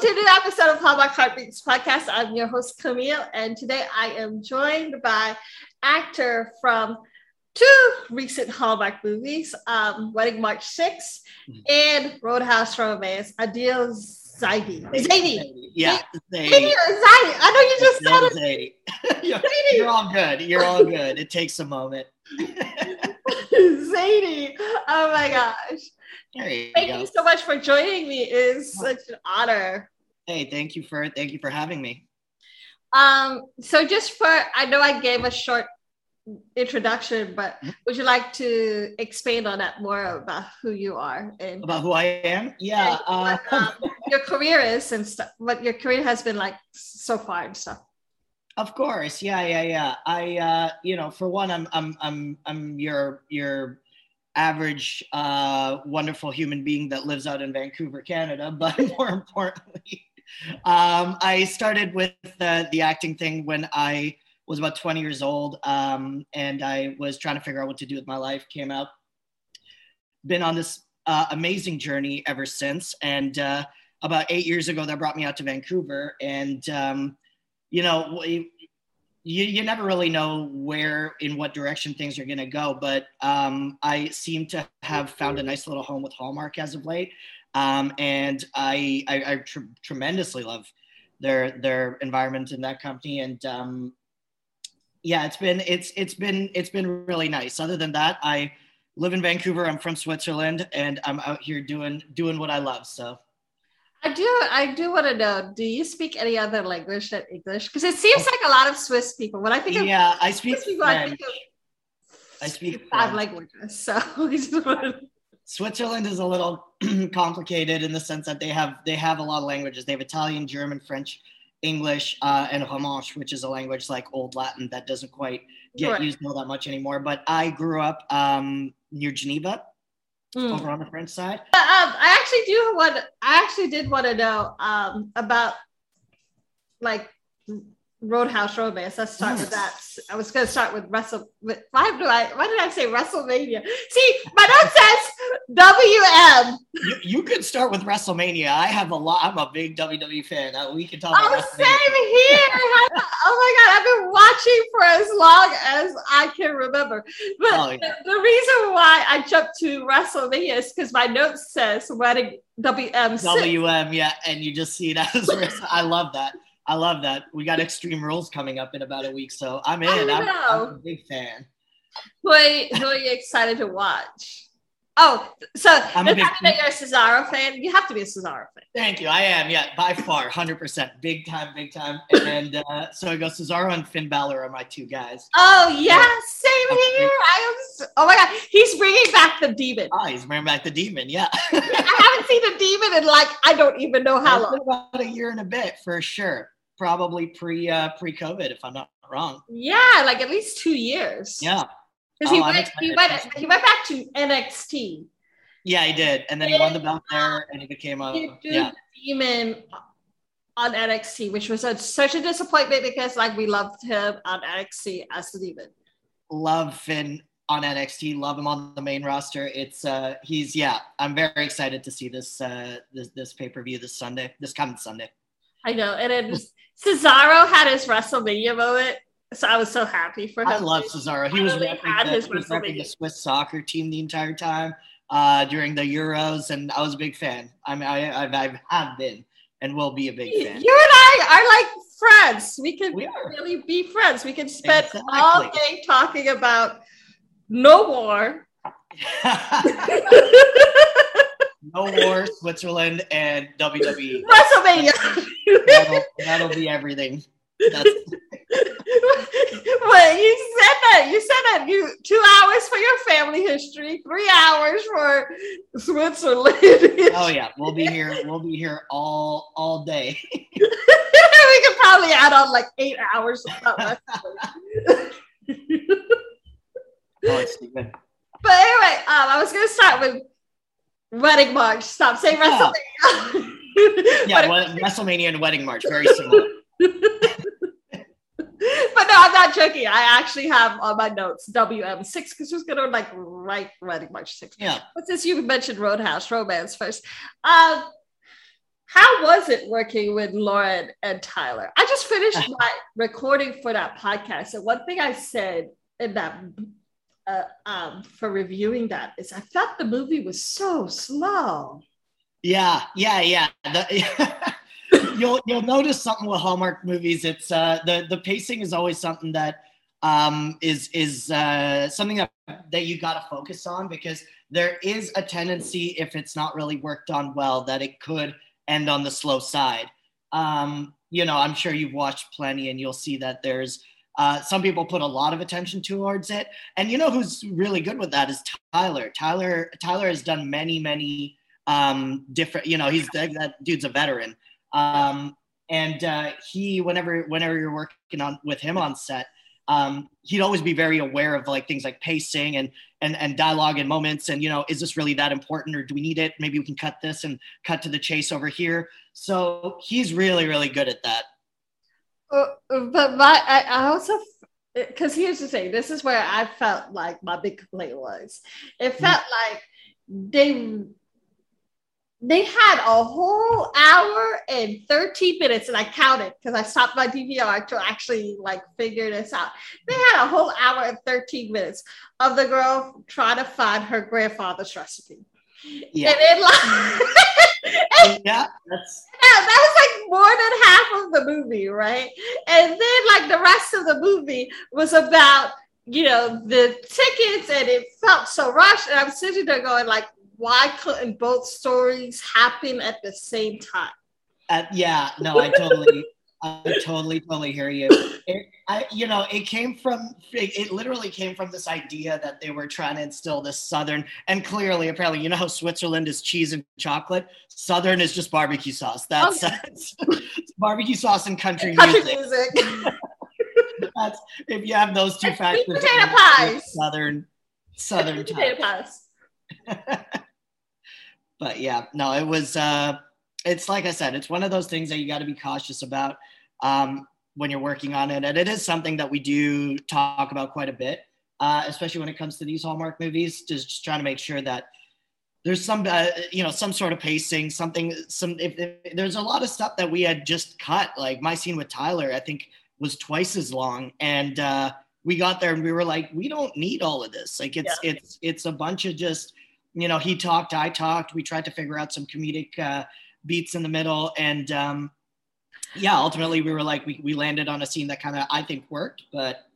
Welcome to new episode of Hallmark Heartbeats podcast. I'm your host Camille, and today I am joined by actor from two recent Hallmark movies, um, Wedding March 6 and Roadhouse Romance, Adil Zaidi. Zaidi. Yeah, Zaidi. Zaidi. I know you just said it. Zaidi. You're- You're all good. You're all good. It takes a moment. Zaidi. Oh my gosh. You Thank go. you so much for joining me. It is such an honor. Hey, thank you for thank you for having me. Um, so just for I know I gave a short introduction, but Mhm. would you like to expand on that more about who you are and About who I am? Yeah. Uh, what um, your career is and stuff, what your career has been like so far and stuff. Of course, yeah, yeah, yeah. I, uh, you know, for one, I'm, I'm, I'm, I'm your, your average, uh, wonderful human being that lives out in Vancouver, Canada. But more importantly, um, I started with uh, the acting thing when I was about 20 years old, um, and I was trying to figure out what to do with my life. Came out, been on this uh, amazing journey ever since, and uh, about eight years ago, that brought me out to Vancouver, and um, you know, you, you never really know where, in what direction things are going to go. But um, I seem to have found a nice little home with Hallmark as of late. Um, and I, I, I tr- tremendously love their, their environment in that company. And um, yeah, it's been, it's, it's been, it's been really nice. Other than that, I live in Vancouver. I'm from Switzerland and I'm out here doing, doing what I love. So. I do I do want to know, do you speak any other language than English? Because it seems like a lot of Swiss people. When I think of Yeah, I speak Swiss people, I French. think I speak five French. languages. So I Switzerland is a little complicated in the sense that they have they have a lot of languages. They have Italian, German, French, English, uh, and Romansh, which is a language like Old Latin that doesn't quite get Right. used all that much anymore. But I grew up um, near Geneva, Mm. over on the French side. Um, I actually do want. I actually did want to know um, about like Roadhouse Romance. Let's start with that. I was going to start with Wrestle. With, why do I? Why did I say WrestleMania? See, my note says WM. You, you could start with WrestleMania. I have a lot. I'm a big WWE fan. Uh, we can talk Oh, about same here. oh my god, I've been watching for as long as I can remember. But Oh, yeah. the, the reason why I jumped to WrestleMania is because my note says wedding WM. WM, yeah, and you just see that. as. I love that. I love that. We got Extreme Rules coming up in about a week, so I'm in. I'm, I'm a big fan. Who are, you, who are you excited to watch? Oh, so I'm a does big- that you're a Cesaro fan? You have to be a Cesaro fan. Thank you. I am, yeah, by far, 100%. Big time, big time. And uh, so I go Cesaro and Finn Balor are my two guys. Oh yeah, same here. I am. So, oh my god, he's bringing back the demon. Ah, he's bringing back the demon, yeah. I haven't seen the demon in like I don't even know how long. about a year and a bit for sure. Probably pre uh, pre COVID, if I'm not wrong. Yeah, like at least two years. Yeah, because he Oh, I'm went he went he went back to NXT. yeah, he did, and then he won the belt there, and he became a He yeah. demon on NXT, which was a, such a disappointment because like we loved him on NXT as the demon. Love Finn on NXT. Love him on the main roster. It's uh, he's yeah. I'm very excited to see this uh, this this pay per view this Sunday, this coming Sunday. I know, and then Cesaro had his WrestleMania moment, so I was so happy for him. I love Cesaro. He was repping, the, his he was repping the Swiss soccer team the entire time uh, during the Euros, and I was a big fan. I mean, I, I've, I have been and will be a big fan. You and I are like friends. We can We really be friends. We can spend Exactly. all day talking about no war. no war, Switzerland, and WWE. WrestleMania. That'll, that'll be everything. That's, Well, you said that. You said that you two hours for your family history, three hours for Switzerland. oh yeah, we'll be here. We'll be here all all day. we could probably add on like eight hours. Oh, it's. But anyway, um, I was gonna start with Wedding March. Stop saying. WrestleMania. Yeah, well, WrestleMania and Wedding March, very similar. but no, I'm not joking. I actually have on my notes WM6 because who's gonna like write Wedding March 6? Yeah. But since you mentioned Roadhouse Romance first, um, how was it working with Lauren and Tyler? I just finished my recording for that podcast, and one thing I said in that uh, um, for reviewing that is I felt the movie was so slow. Yeah, yeah, yeah. The, you'll you'll notice something with Hallmark movies. It's uh, the the pacing is always something that um, is is uh, something that that you got to focus on because there is a tendency if it's not really worked on well that it could end on the slow side. Um, you know, I'm sure you've watched plenty, and you'll see that there's uh, some people put a lot of attention towards it, and you know who's really good with that is Tyler. Tyler Tyler has done many many um, different. You know, he's that dude's a veteran, um, and uh, he whenever whenever you're working on with him on set. Um, he'd always be very aware of like things like pacing and and and dialogue and moments and you know is this really that important or do we need it maybe we can cut this and cut to the chase over here so he's really really good at that but my, I, I also, because here's the thing, this is where I felt like my big complaint was. It mm-hmm. felt like they they had a whole hour and 13 minutes and i counted because i stopped my dvr to actually like figure this out they had a whole hour and 13 minutes of the girl trying to find her grandfather's recipe yeah. and then like yeah that's yeah, that was like more than half of the movie, right? And then like the rest of the movie was about you know the tickets, and it felt so rushed. And I'm sitting there going like, why couldn't both stories happen at the same time? Uh, yeah, no, I totally. I totally, totally hear you. It, I, you know, it came from, it, it, literally came from this idea that they were trying to instill this Southern, and clearly, apparently, you know how Switzerland is cheese and chocolate? Southern is just barbecue sauce. That's, okay. that's barbecue sauce and country, country music. music. that's, if you have those two factors, potato pies. Southern, Southern potato pies. but yeah, no, it was, uh, it's like I said, it's one of those things that you got to be cautious about um, when you're working on it, and it is something that we do talk about quite a bit, uh, especially when it comes to these Hallmark movies. Just, just trying to make sure that there's some, uh, you know, some sort of pacing, something. Some if, if, there's a lot of stuff that we had just cut. Like my scene with Tyler, I think was twice as long, and uh, we got there and we were like, we don't need all of this. Like it's yeah. it's it's a bunch of just, you know, he talked, I talked. We tried to figure out some comedic uh, beats in the middle. And um, yeah, ultimately we were like, we, we landed on a scene that kind of, I think worked, but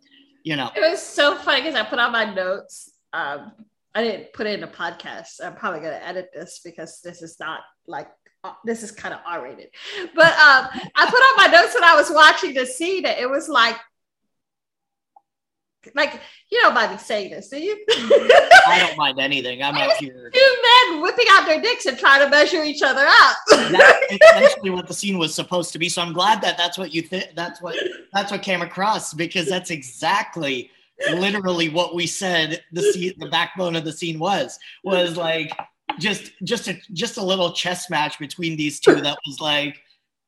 you know. It was so funny because I put on my notes. Um, I didn't put it in a podcast. I'm probably going to edit this because this is not like uh, this is kind of R-rated. But um, I put on my notes when I was watching the scene that it was like like you don't mind me saying this, do you? I don't mind anything. I'm out here. Two men whipping out their dicks and trying to measure each other out. Essentially what the scene was supposed to be. So I'm glad that that's what you think. That's what that's what came across because that's exactly, literally what we said. The scene, the backbone of the scene was was like just just a just a little chess match between these two. That was like,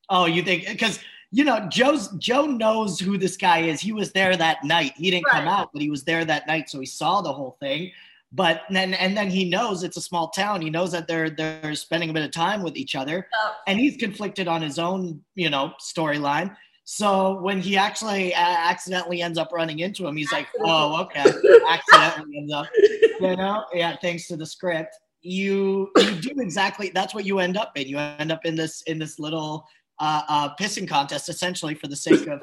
oh, you think because you know, Joe's Joe knows who this guy is. He was there that night. He didn't right. come out, but he was there that night, so he saw the whole thing. But then and then he knows it's a small town. He knows that they're they're spending a bit of time with each other, oh. and he's conflicted on his own, you know, storyline. So when he actually uh, accidentally ends up running into him, he's like, "Oh, okay." accidentally ends up, you know, yeah, thanks to the script. You you do exactly that's what you end up in. You end up in this in this little uh, uh, pissing contest, essentially, for the sake of,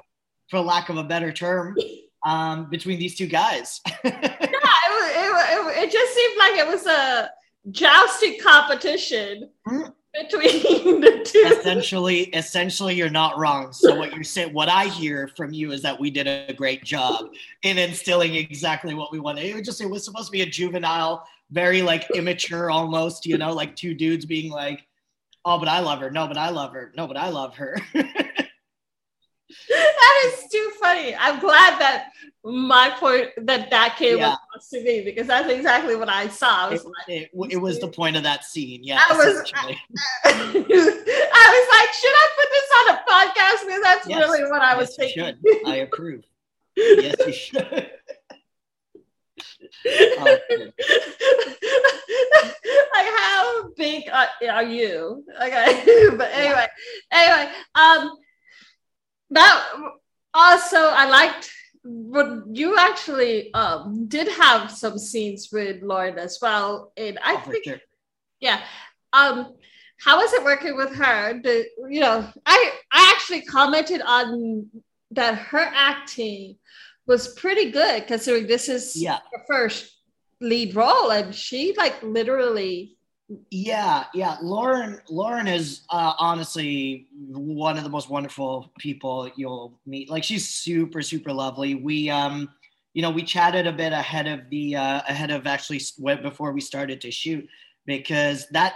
for lack of a better term, um, between these two guys. yeah, it, it, it, just seemed like it was a jousting competition. Mm-hmm. Between the two, essentially, essentially, you're not wrong. So what you're saying, what I hear from you is that we did a great job in instilling exactly what we wanted. It was just, it was supposed to be a juvenile, very like immature, almost, you know, like two dudes being like, oh, but I love her. No, but I love her. No, but I love her. that is too funny. I'm glad that my point that that came yeah. across to me because that's exactly what I saw. I was it, like, it, it, was the point of that scene. Yeah, I was. I, I, was like, should I put this on a podcast? Because that's yes. really what I was yes, thinking. I approve. yes, you should. Oh, like how big are, are you? Okay, but anyway, anyway, um, that also I liked. But you actually um did have some scenes with Lauren as well, and I Oh, think sure. yeah. Um, how was it working with her? The, you know, I I actually commented on that her acting was pretty good considering this is Yeah. her first lead role, and she like literally Yeah, yeah. Lauren, Lauren is uh, honestly one of the most wonderful people you'll meet. Like she's super, super lovely. We, um, you know, we chatted a bit ahead of the uh, ahead of actually before we started to shoot because that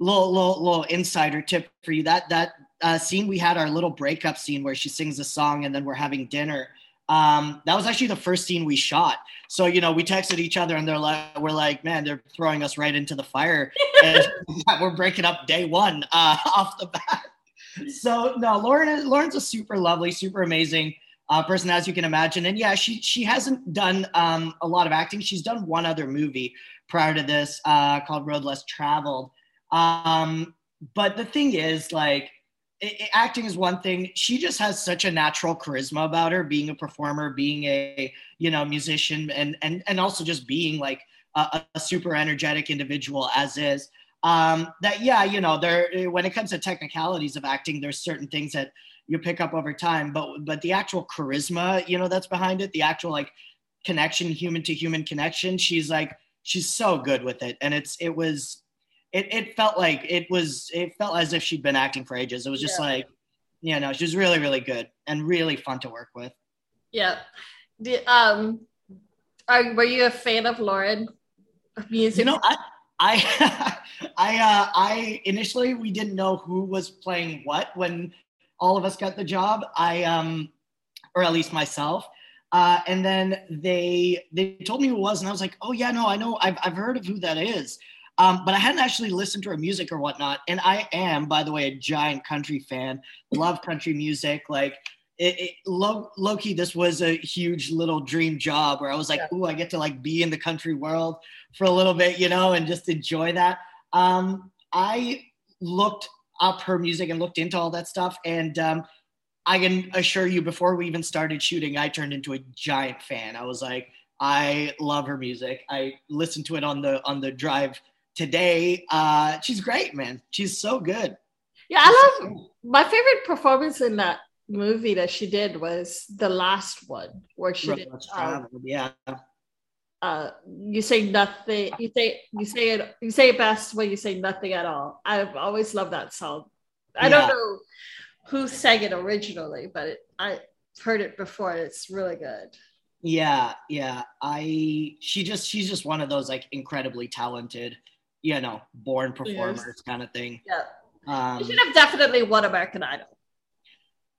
little little little insider tip for you that that uh, scene we had our little breakup scene where she sings a song and then we're having dinner. Um, that was actually the first scene we shot. So you know, we texted each other and they're like, we're like, man, they're throwing us right into the fire and we're breaking up day one uh, off the bat. So no, Lauren is Lauren's a super lovely, super amazing uh, person as you can imagine, and yeah, she she hasn't done um, a lot of acting. She's done one other movie prior to this uh, called Road Less Traveled. Um, but the thing is, like, i i- acting is one thing. She just has such a natural charisma about her, being a performer, being a you know musician, and and and also just being like a, a super energetic individual as is um, that yeah you know there when it comes to technicalities of acting there's certain things that you pick up over time but but the actual charisma you know that's behind it the actual like connection human to human connection she's like she's so good with it and it's it was it, it felt like it was it felt as if she'd been acting for ages it was just Yeah. like you know she was really really good and really fun to work with yeah. The um, are were you a fan of Lauren music? You know, I, I, I, uh, I initially we didn't know who was playing what when all of us got the job. I, um, or at least myself. Uh, and then they they told me who it was, and I was like, oh yeah, no, I know, I've I've heard of who that is. Um, but I hadn't actually listened to her music or whatnot. And I am, by the way, a giant country fan. Love country music. Like it, it low, low key, this was a huge little dream job where I was like, Yeah. ooh, I get to like be in the country world for a little bit, you know, and just enjoy that. Um, I looked up her music and looked into all that stuff. And um, I can assure you, before we even started shooting, I turned into a giant fan. I was like, I love her music. I listened to it on the on the drive today. Uh, she's great, man. She's so good. Yeah, I love my favorite performance in that movie that she did was the last one where she did uh. Yeah, uh you say nothing you say you say it you say it best when you say nothing at all i've always loved that song i Yeah. don't know who sang it originally but it, i've heard it before it's really good yeah, yeah. I she just she's just one of those like incredibly talented, you know, born performers kind of thing. yeah Um, you should have definitely won american idol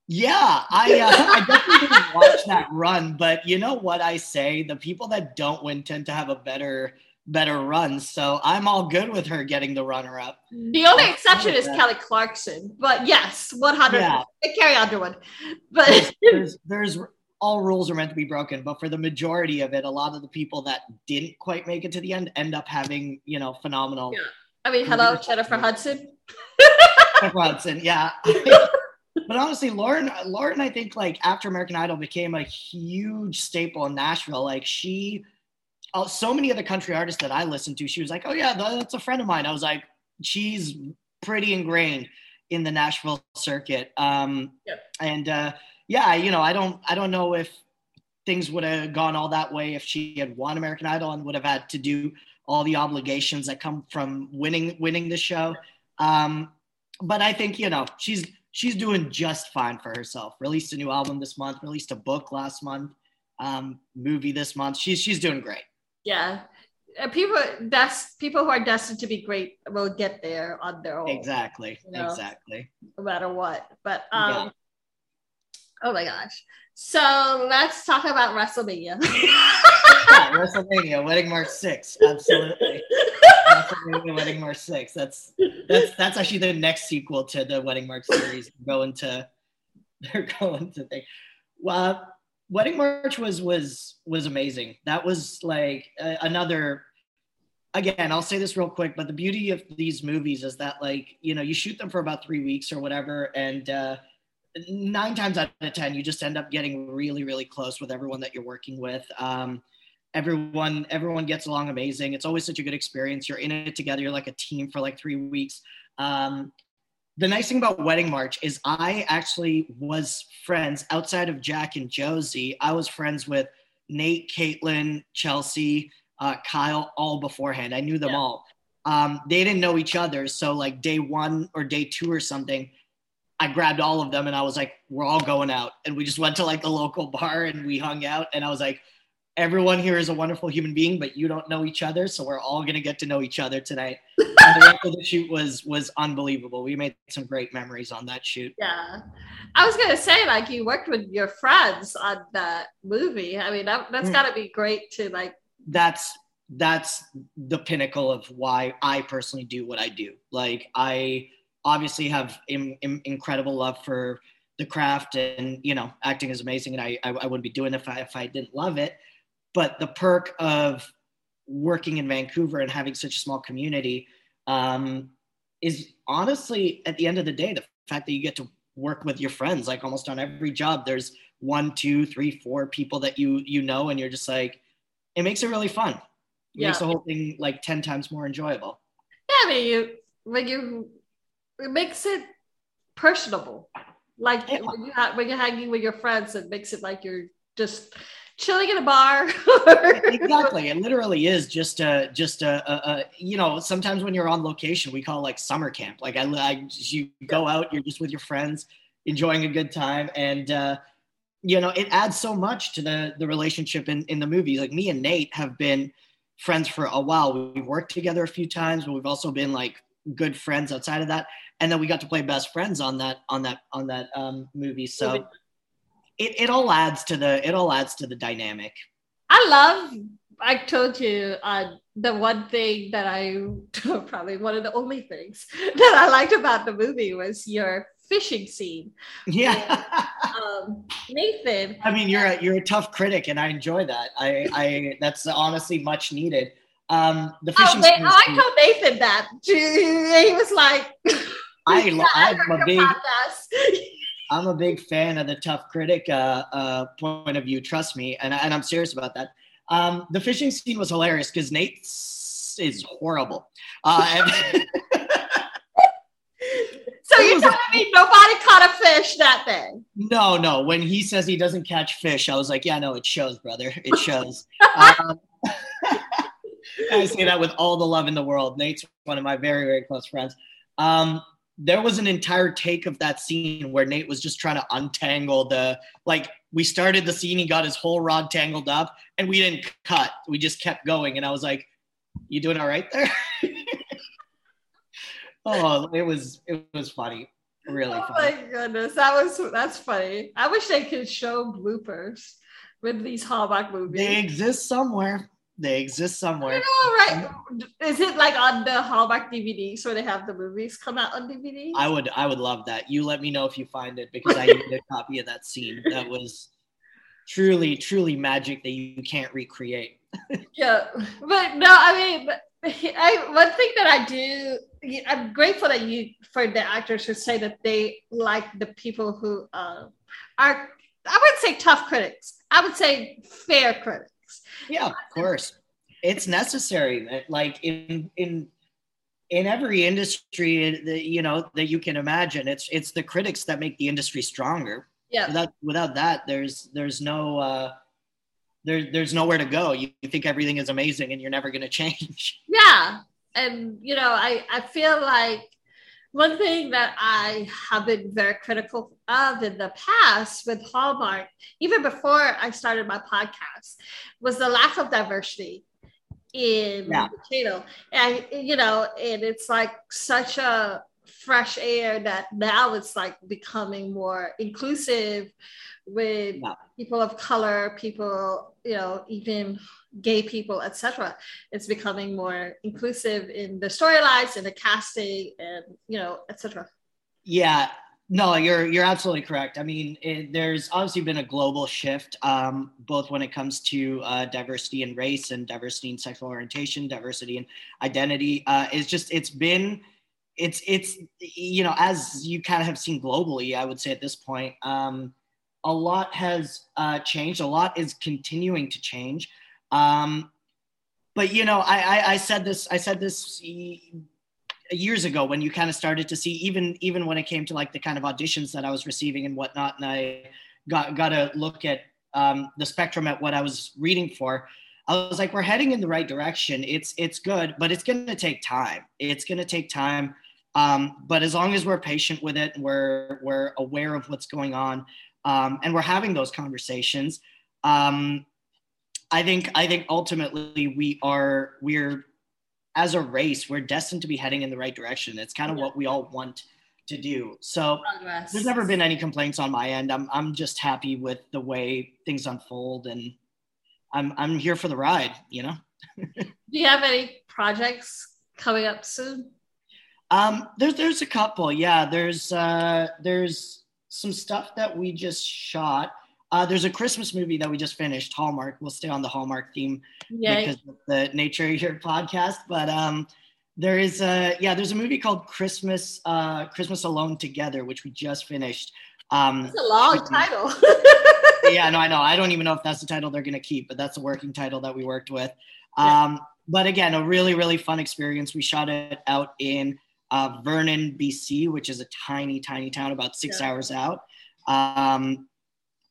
Yeah, I uh, I definitely didn't watch that run, but you know what I say? The people that don't win tend to have a better better run. So I'm all good with her getting the runner up. the only Oh, exception is yeah. kelly clarkson but yes 100 Yeah. carrie underwood but There's there's all rules are meant to be broken, but for the majority of it, a lot of the people that didn't quite make it to the end end up having you know phenomenal. Yeah. i mean hello jennifer hudson Jennifer Hudson, yeah. but honestly, Lauren, Lauren, I think like after American Idol became a huge staple in Nashville. Like she, uh, so many of the country artists that I listened to, she was like, "Oh yeah, that's a friend of mine." I was like, she's pretty ingrained in the Nashville circuit. Um, Yep. And uh, yeah, you know, I don't, I don't know if things would have gone all that way if she had won American Idol and would have had to do all the obligations that come from winning winning the show. Um, but I think you know she's she's doing just fine for herself. Released a new album this month. Released a book last month. Um, movie this month. She's she's doing great. Yeah. Uh, people that's people who are destined to be great will get there on their own Exactly. You know. Exactly. no matter what but um Yeah. Oh my gosh so let's talk about wrestlemania Yeah, WrestleMania, Wedding March Six. Absolutely. WrestleMania, Wedding March Six. That's that's that's actually the next sequel to the Wedding March series. They're going to they're going to think. Well, Wedding March was was was amazing. That was like uh, another. Again, I'll say this real quick, but the beauty of these movies is that like you know you shoot them for about three weeks or whatever, and uh, nine times out of ten you just end up getting really really close with everyone that you're working with. Um, everyone everyone gets along amazing. It's always such a good experience. You're in it together. You're like a team for like three weeks. Um, the nice thing about Wedding March is I actually was friends outside of Jack and Josie. I was friends with Nate, Caitlin, Chelsea, uh, Kyle, all beforehand. I knew them yeah. all. Um, they didn't know each other. So, like day one or day two or something, I grabbed all of them and I was like, we're all going out. And we just went to like the local bar and we hung out. And I was like, everyone here is a wonderful human being, but you don't know each other, so we're all gonna get to know each other tonight. and the rest of the shoot was was unbelievable. We made some great memories on that shoot. Yeah, I was gonna say like you worked with your friends on that movie. I mean that, that's mm. got to be great to like. That's that's the pinnacle of why I personally do what I do. Like I obviously have Im- Im- incredible love for the craft and you know acting is amazing and I, I, I wouldn't be doing it if I, if I didn't love it but the perk of working in Vancouver and having such a small community um, is honestly, at the end of the day, the fact that you get to work with your friends. Like almost on every job, there's one, two, three, four people that you you know, and you're just like, it makes it really fun. It yeah. makes the whole thing like ten times more enjoyable. Yeah, I mean, you when you it makes it personable. Like yeah. when, you ha- when you're hanging with your friends, it makes it like you're just chilling in a bar. exactly. It literally is just a just a, a, a, you know sometimes when you're on location we call it like summer camp. Like I, I you go out, you're just with your friends, enjoying a good time, and uh, you know it adds so much to the the relationship in in the movie. Like me and Nate have been friends for a while. We've worked together a few times, but we've also been like good friends outside of that. And then we got to play best friends on that on that on that um, movie. So it, it all adds to the it all adds to the dynamic. I love I told you uh, the one thing that I probably one of the only things that I liked about the movie was your fishing scene. Yeah. um, Nathan. I mean, you're a, you're a tough critic, and I enjoy that. I, I that's honestly much needed. Um, the oh, fishing. Oh, wait, I told Nathan that. He was like. I, I'm a big. I'm a big fan of the tough critic uh, uh, point of view. Trust me, and, and I'm serious about that. Um, the fishing scene was hilarious because Nate is horrible. Uh, and- so you're telling a- me nobody caught a fish that day? No, no. When he says he doesn't catch fish, I was like, yeah, no, it shows, brother. It shows. um, I say that with all the love in the world. Nate's one of my very, very close friends. Um, there was an entire take of that scene where Nate was just trying to untangle the like we started the scene, he got his whole rod tangled up, and we didn't cut. We just kept going. And I was like, You doing all right there? oh, it was it was funny. Really oh funny. my goodness. That was that's funny. I wish they could show bloopers with these Hallmark movies. They exist somewhere. They exist somewhere. You know, right? Is it like on the Hallmark DVDs where they have the movies come out on DVD? I would, I would love that. You let me know if you find it because I need a copy of that scene. That was truly, truly magic that you can't recreate. yeah, but no, I mean, I, one thing that I do, I'm grateful that you for the actors who say that they like the people who uh, are. I wouldn't say tough critics. I would say fair critics yeah, of course. It's necessary. Like in in in every industry that you know that you can imagine, it's it's the critics that make the industry stronger. Yeah. Without without that, there's there's no uh, there there's nowhere to go. You, you think everything is amazing, and you're never going to change. Yeah, and you know, I I feel like one thing that I have been very critical of in the past with Hallmark, even before I started my podcast, was the lack of diversity in yeah. the channel. And, you know, and it's like such a fresh air that now it's like becoming more inclusive with yeah. people of color, people, you know, even gay people, etc. It's becoming more inclusive in the storylines, in the casting, and you know, etc. Yeah, no, you're you're absolutely correct. I mean, it, there's obviously been a global shift, um, both when it comes to uh, diversity in race and diversity in sexual orientation, diversity in identity. Uh, it's just it's been it's it's you know as you kind of have seen globally, I would say at this point, um, a lot has uh, changed. A lot is continuing to change. Um, but you know, I, I I said this I said this years ago when you kind of started to see even even when it came to like the kind of auditions that I was receiving and whatnot, and I got got to look at um, the spectrum at what I was reading for. I was like, we're heading in the right direction. It's it's good, but it's going to take time. It's going to take time. Um, but as long as we're patient with it, we're we're aware of what's going on, um, and we're having those conversations. Um, I think I think ultimately we are we're as a race, we're destined to be heading in the right direction. It's kind of yeah. what we all want to do. So Progress. there's never been any complaints on my end. I'm I'm just happy with the way things unfold and I'm I'm here for the ride, you know. do you have any projects coming up soon? Um there's there's a couple. Yeah, there's uh there's some stuff that we just shot. Uh, there's a Christmas movie that we just finished, Hallmark. We'll stay on the Hallmark theme Yay. because of the nature of your podcast. But um, there is a yeah, there's a movie called Christmas uh, Christmas Alone Together, which we just finished. Um, it's a long title. yeah, no, I know. I don't even know if that's the title they're gonna keep, but that's a working title that we worked with. Um, but again, a really really fun experience. We shot it out in uh, Vernon, BC, which is a tiny tiny town about six yeah. hours out. Um,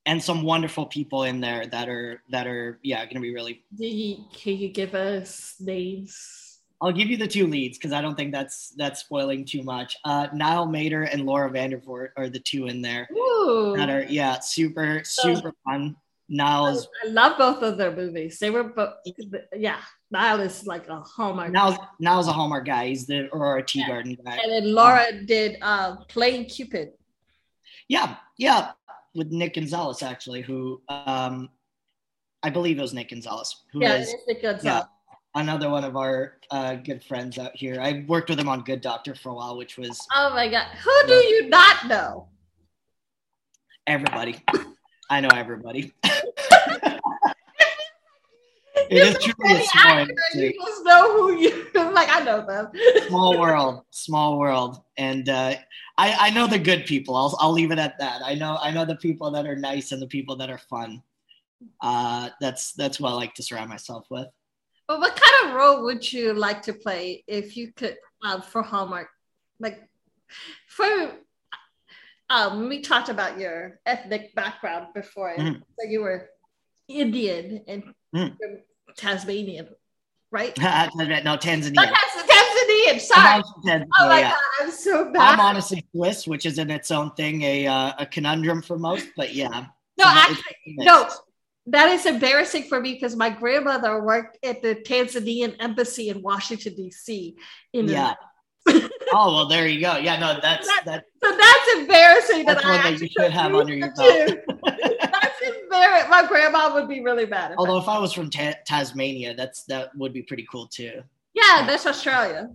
and some wonderful people in there that are that are yeah going to be really. can you give us names? I'll give you the two leads because I don't think that's that's spoiling too much. Uh, Niall Matter and Laura Vandervoort are the two in there Ooh. that are yeah super super so, fun. Niall's I love both of their movies. They were both yeah. Niall is like a Hallmark. Niall's, Niall's a Hallmark guy. He's the Aurora Tea yeah. Garden guy. And then Laura um, did uh, Playing Cupid. Yeah, yeah with Nick Gonzalez actually, who um, I believe it was Nick Gonzalez. Who yeah, is, Nick Gonzalez. Yeah, another one of our uh, good friends out here. I worked with him on Good Doctor for a while, which was. Oh my god, who do you not know? Everybody, I know everybody. it is truly a small industry. You just know who you like. I know them. small world, small world, and uh, I I know the good people. I'll I'll leave it at that. I know I know the people that are nice and the people that are fun. Uh, that's that's what I like to surround myself with. But what kind of role would you like to play if you could um, for Hallmark? Like for um, we talked about your ethnic background before. Mm-hmm. So you were Indian and mm. Tasmanian, right? no, Tanzania. Tanzanian. Sorry. Tanzania, oh my yeah. god, I'm so bad. I'm honestly Swiss, which is in its own thing a uh, a conundrum for most, but yeah. No, actually, no. That is embarrassing for me because my grandmother worked at the Tanzanian embassy in Washington D.C. In yeah. Oh well, there you go. Yeah, no, that's that. that so that's embarrassing. That's that one that you should have under your belt. very, my grandma would be really mad. Although if I was from ta- Tasmania, that's that would be pretty cool too. Yeah, that's Australia.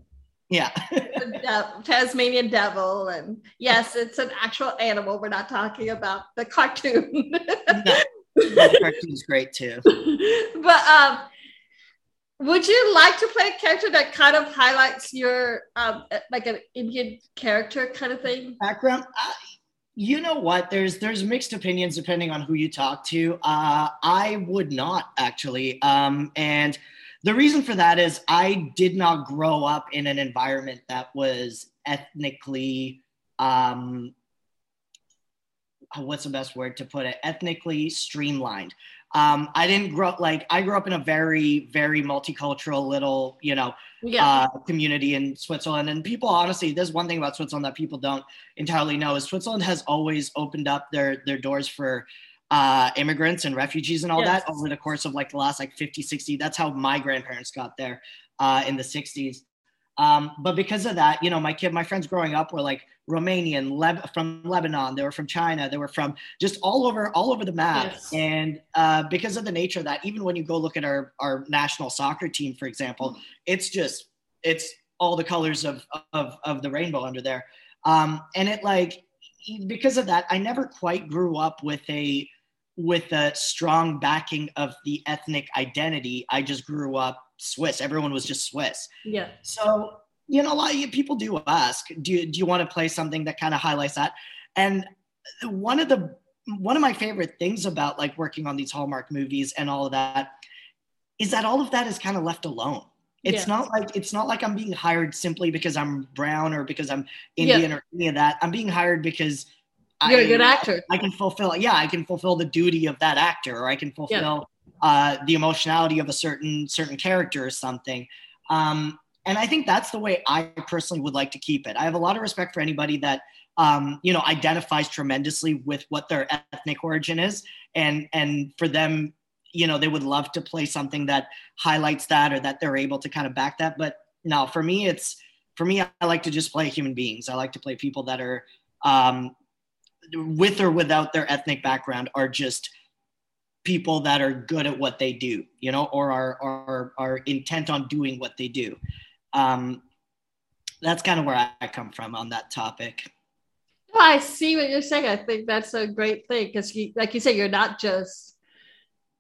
Yeah. de- Tasmanian devil, and yes, it's an actual animal. We're not talking about the cartoon. no, the cartoon's great too. But um, would you like to play a character that kind of highlights your um, like an Indian character kind of thing? Background. Uh, you know what? There's there's mixed opinions depending on who you talk to. Uh, I would not actually, um, and the reason for that is I did not grow up in an environment that was ethnically. Um, what's the best word to put it? Ethnically streamlined. Um, I didn't grow like I grew up in a very, very multicultural little, you know, yeah. uh, community in Switzerland. And people, honestly, there's one thing about Switzerland that people don't entirely know is Switzerland has always opened up their their doors for uh, immigrants and refugees and all yes. that over the course of like the last like 50, 60. That's how my grandparents got there uh, in the 60s. Um, but because of that, you know, my kid, my friends growing up were like Romanian, Leb- from Lebanon, they were from China, they were from just all over, all over the map. Yes. And uh, because of the nature of that, even when you go look at our our national soccer team, for example, mm-hmm. it's just it's all the colors of of of the rainbow under there. Um, and it like because of that, I never quite grew up with a with a strong backing of the ethnic identity. I just grew up Swiss. Everyone was just Swiss. Yeah. So you know, a lot of people do ask, do you, do you want to play something that kind of highlights that? And one of the one of my favorite things about like working on these Hallmark movies and all of that is that all of that is kind of left alone. It's yeah. not like it's not like I'm being hired simply because I'm brown or because I'm Indian yeah. or any of that. I'm being hired because you're I, a good actor. I can fulfill, yeah, I can fulfill the duty of that actor, or I can fulfill yeah. uh, the emotionality of a certain certain character or something. Um, and I think that's the way I personally would like to keep it. I have a lot of respect for anybody that um, you know identifies tremendously with what their ethnic origin is, and and for them you know they would love to play something that highlights that or that they're able to kind of back that but no for me it's for me i like to just play human beings i like to play people that are um, with or without their ethnic background are just people that are good at what they do you know or are are, are intent on doing what they do um, that's kind of where i come from on that topic I see what you're saying. I think that's a great thing because, like you say, you're not just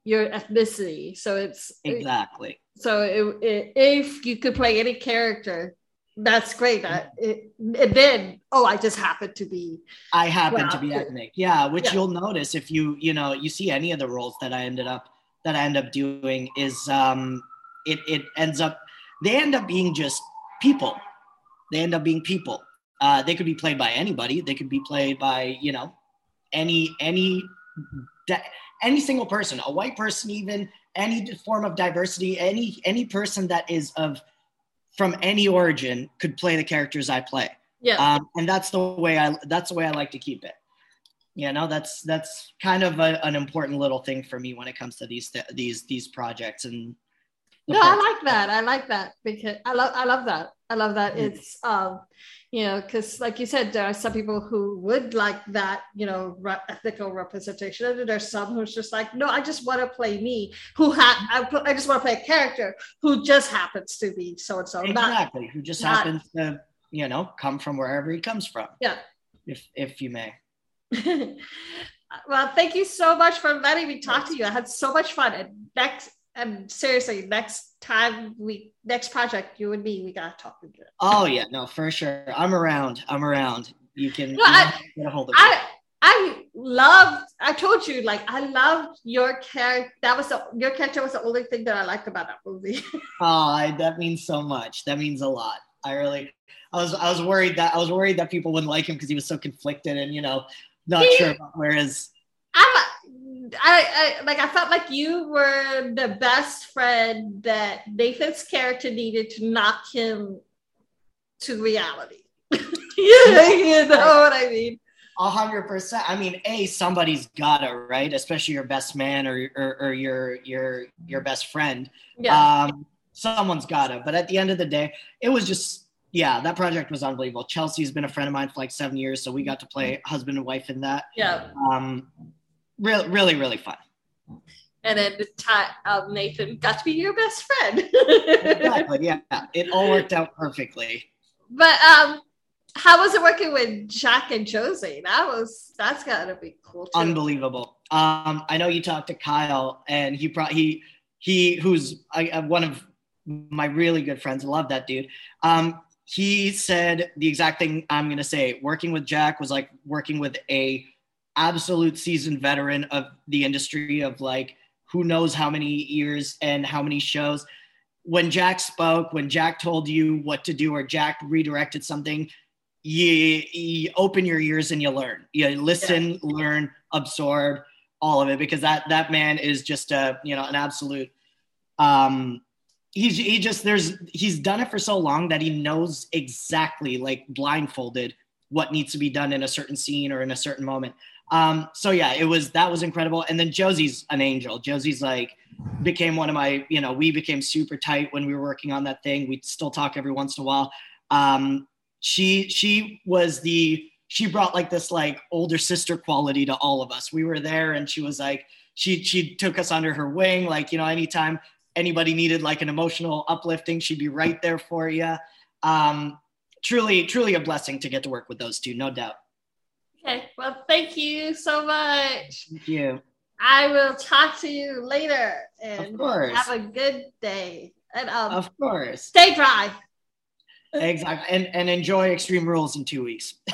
your ethnicity. So it's exactly. So it, it, if you could play any character, that's great. That it, it then oh, I just happen to be. I happen well, to be ethnic. Yeah, which yeah. you'll notice if you you know you see any of the roles that I ended up that I end up doing is um it it ends up they end up being just people. They end up being people. Uh, they could be played by anybody. They could be played by you know any any any single person, a white person, even any form of diversity, any any person that is of from any origin could play the characters I play. Yeah. Um, and that's the way I that's the way I like to keep it. You know, that's that's kind of a, an important little thing for me when it comes to these these these projects and. No, I like that. I like that because I love I love that. I love that. Mm-hmm. It's um you know, because like you said, there are some people who would like that, you know, re- ethical representation, and there's some who's just like, no, I just want to play me, who ha- I, I just want to play a character who just happens to be so and so, exactly, not, who just not, happens to, you know, come from wherever he comes from. Yeah, if if you may. well, thank you so much for letting me talk to you. I had so much fun. And next and seriously, next time we next project, you and me, we gotta talk again. Oh yeah, no, for sure. I'm around. I'm around. You can, you I, get a hold of me. I, I loved. I told you, like, I loved your character. That was the your character was the only thing that I liked about that movie. oh, ah, I, that means so much. That means a lot. I really, I was, I was worried that I was worried that people wouldn't like him because he was so conflicted and you know, not he, sure about where his. I'm, I, I like I felt like you were the best friend that Nathan's character needed to knock him to reality. yeah, you know what I mean. A hundred percent. I mean, a somebody's gotta right, especially your best man or, or, or your your your best friend. Yeah. Um, someone's gotta. But at the end of the day, it was just yeah, that project was unbelievable. Chelsea's been a friend of mine for like seven years, so we got to play husband and wife in that. Yeah. Um, really, really, really fun. And then the um, Nathan got to be your best friend. exactly. Yeah, it all worked out perfectly. But um, how was it working with Jack and Josie? That was that's gotta be cool. Too. Unbelievable. Um, I know you talked to Kyle, and he brought he he who's I, one of my really good friends. Love that dude. Um, he said the exact thing I'm gonna say. Working with Jack was like working with a absolute seasoned veteran of the industry of like who knows how many years and how many shows. When Jack spoke, when Jack told you what to do or Jack redirected something, you, you open your ears and you learn. You listen, yeah. learn, absorb all of it because that that man is just a you know an absolute um he's he just there's he's done it for so long that he knows exactly like blindfolded what needs to be done in a certain scene or in a certain moment um, so yeah, it was that was incredible. And then Josie's an angel. Josie's like became one of my, you know, we became super tight when we were working on that thing. We still talk every once in a while. Um, she she was the she brought like this like older sister quality to all of us. We were there and she was like she she took us under her wing. Like, you know, anytime anybody needed like an emotional uplifting, she'd be right there for you. Um, truly, truly a blessing to get to work with those two, no doubt. Okay. Well, thank you so much. Thank you. I will talk to you later. And have a good day. And um, Of course. stay dry. Exactly. And and enjoy Extreme Rules in two weeks.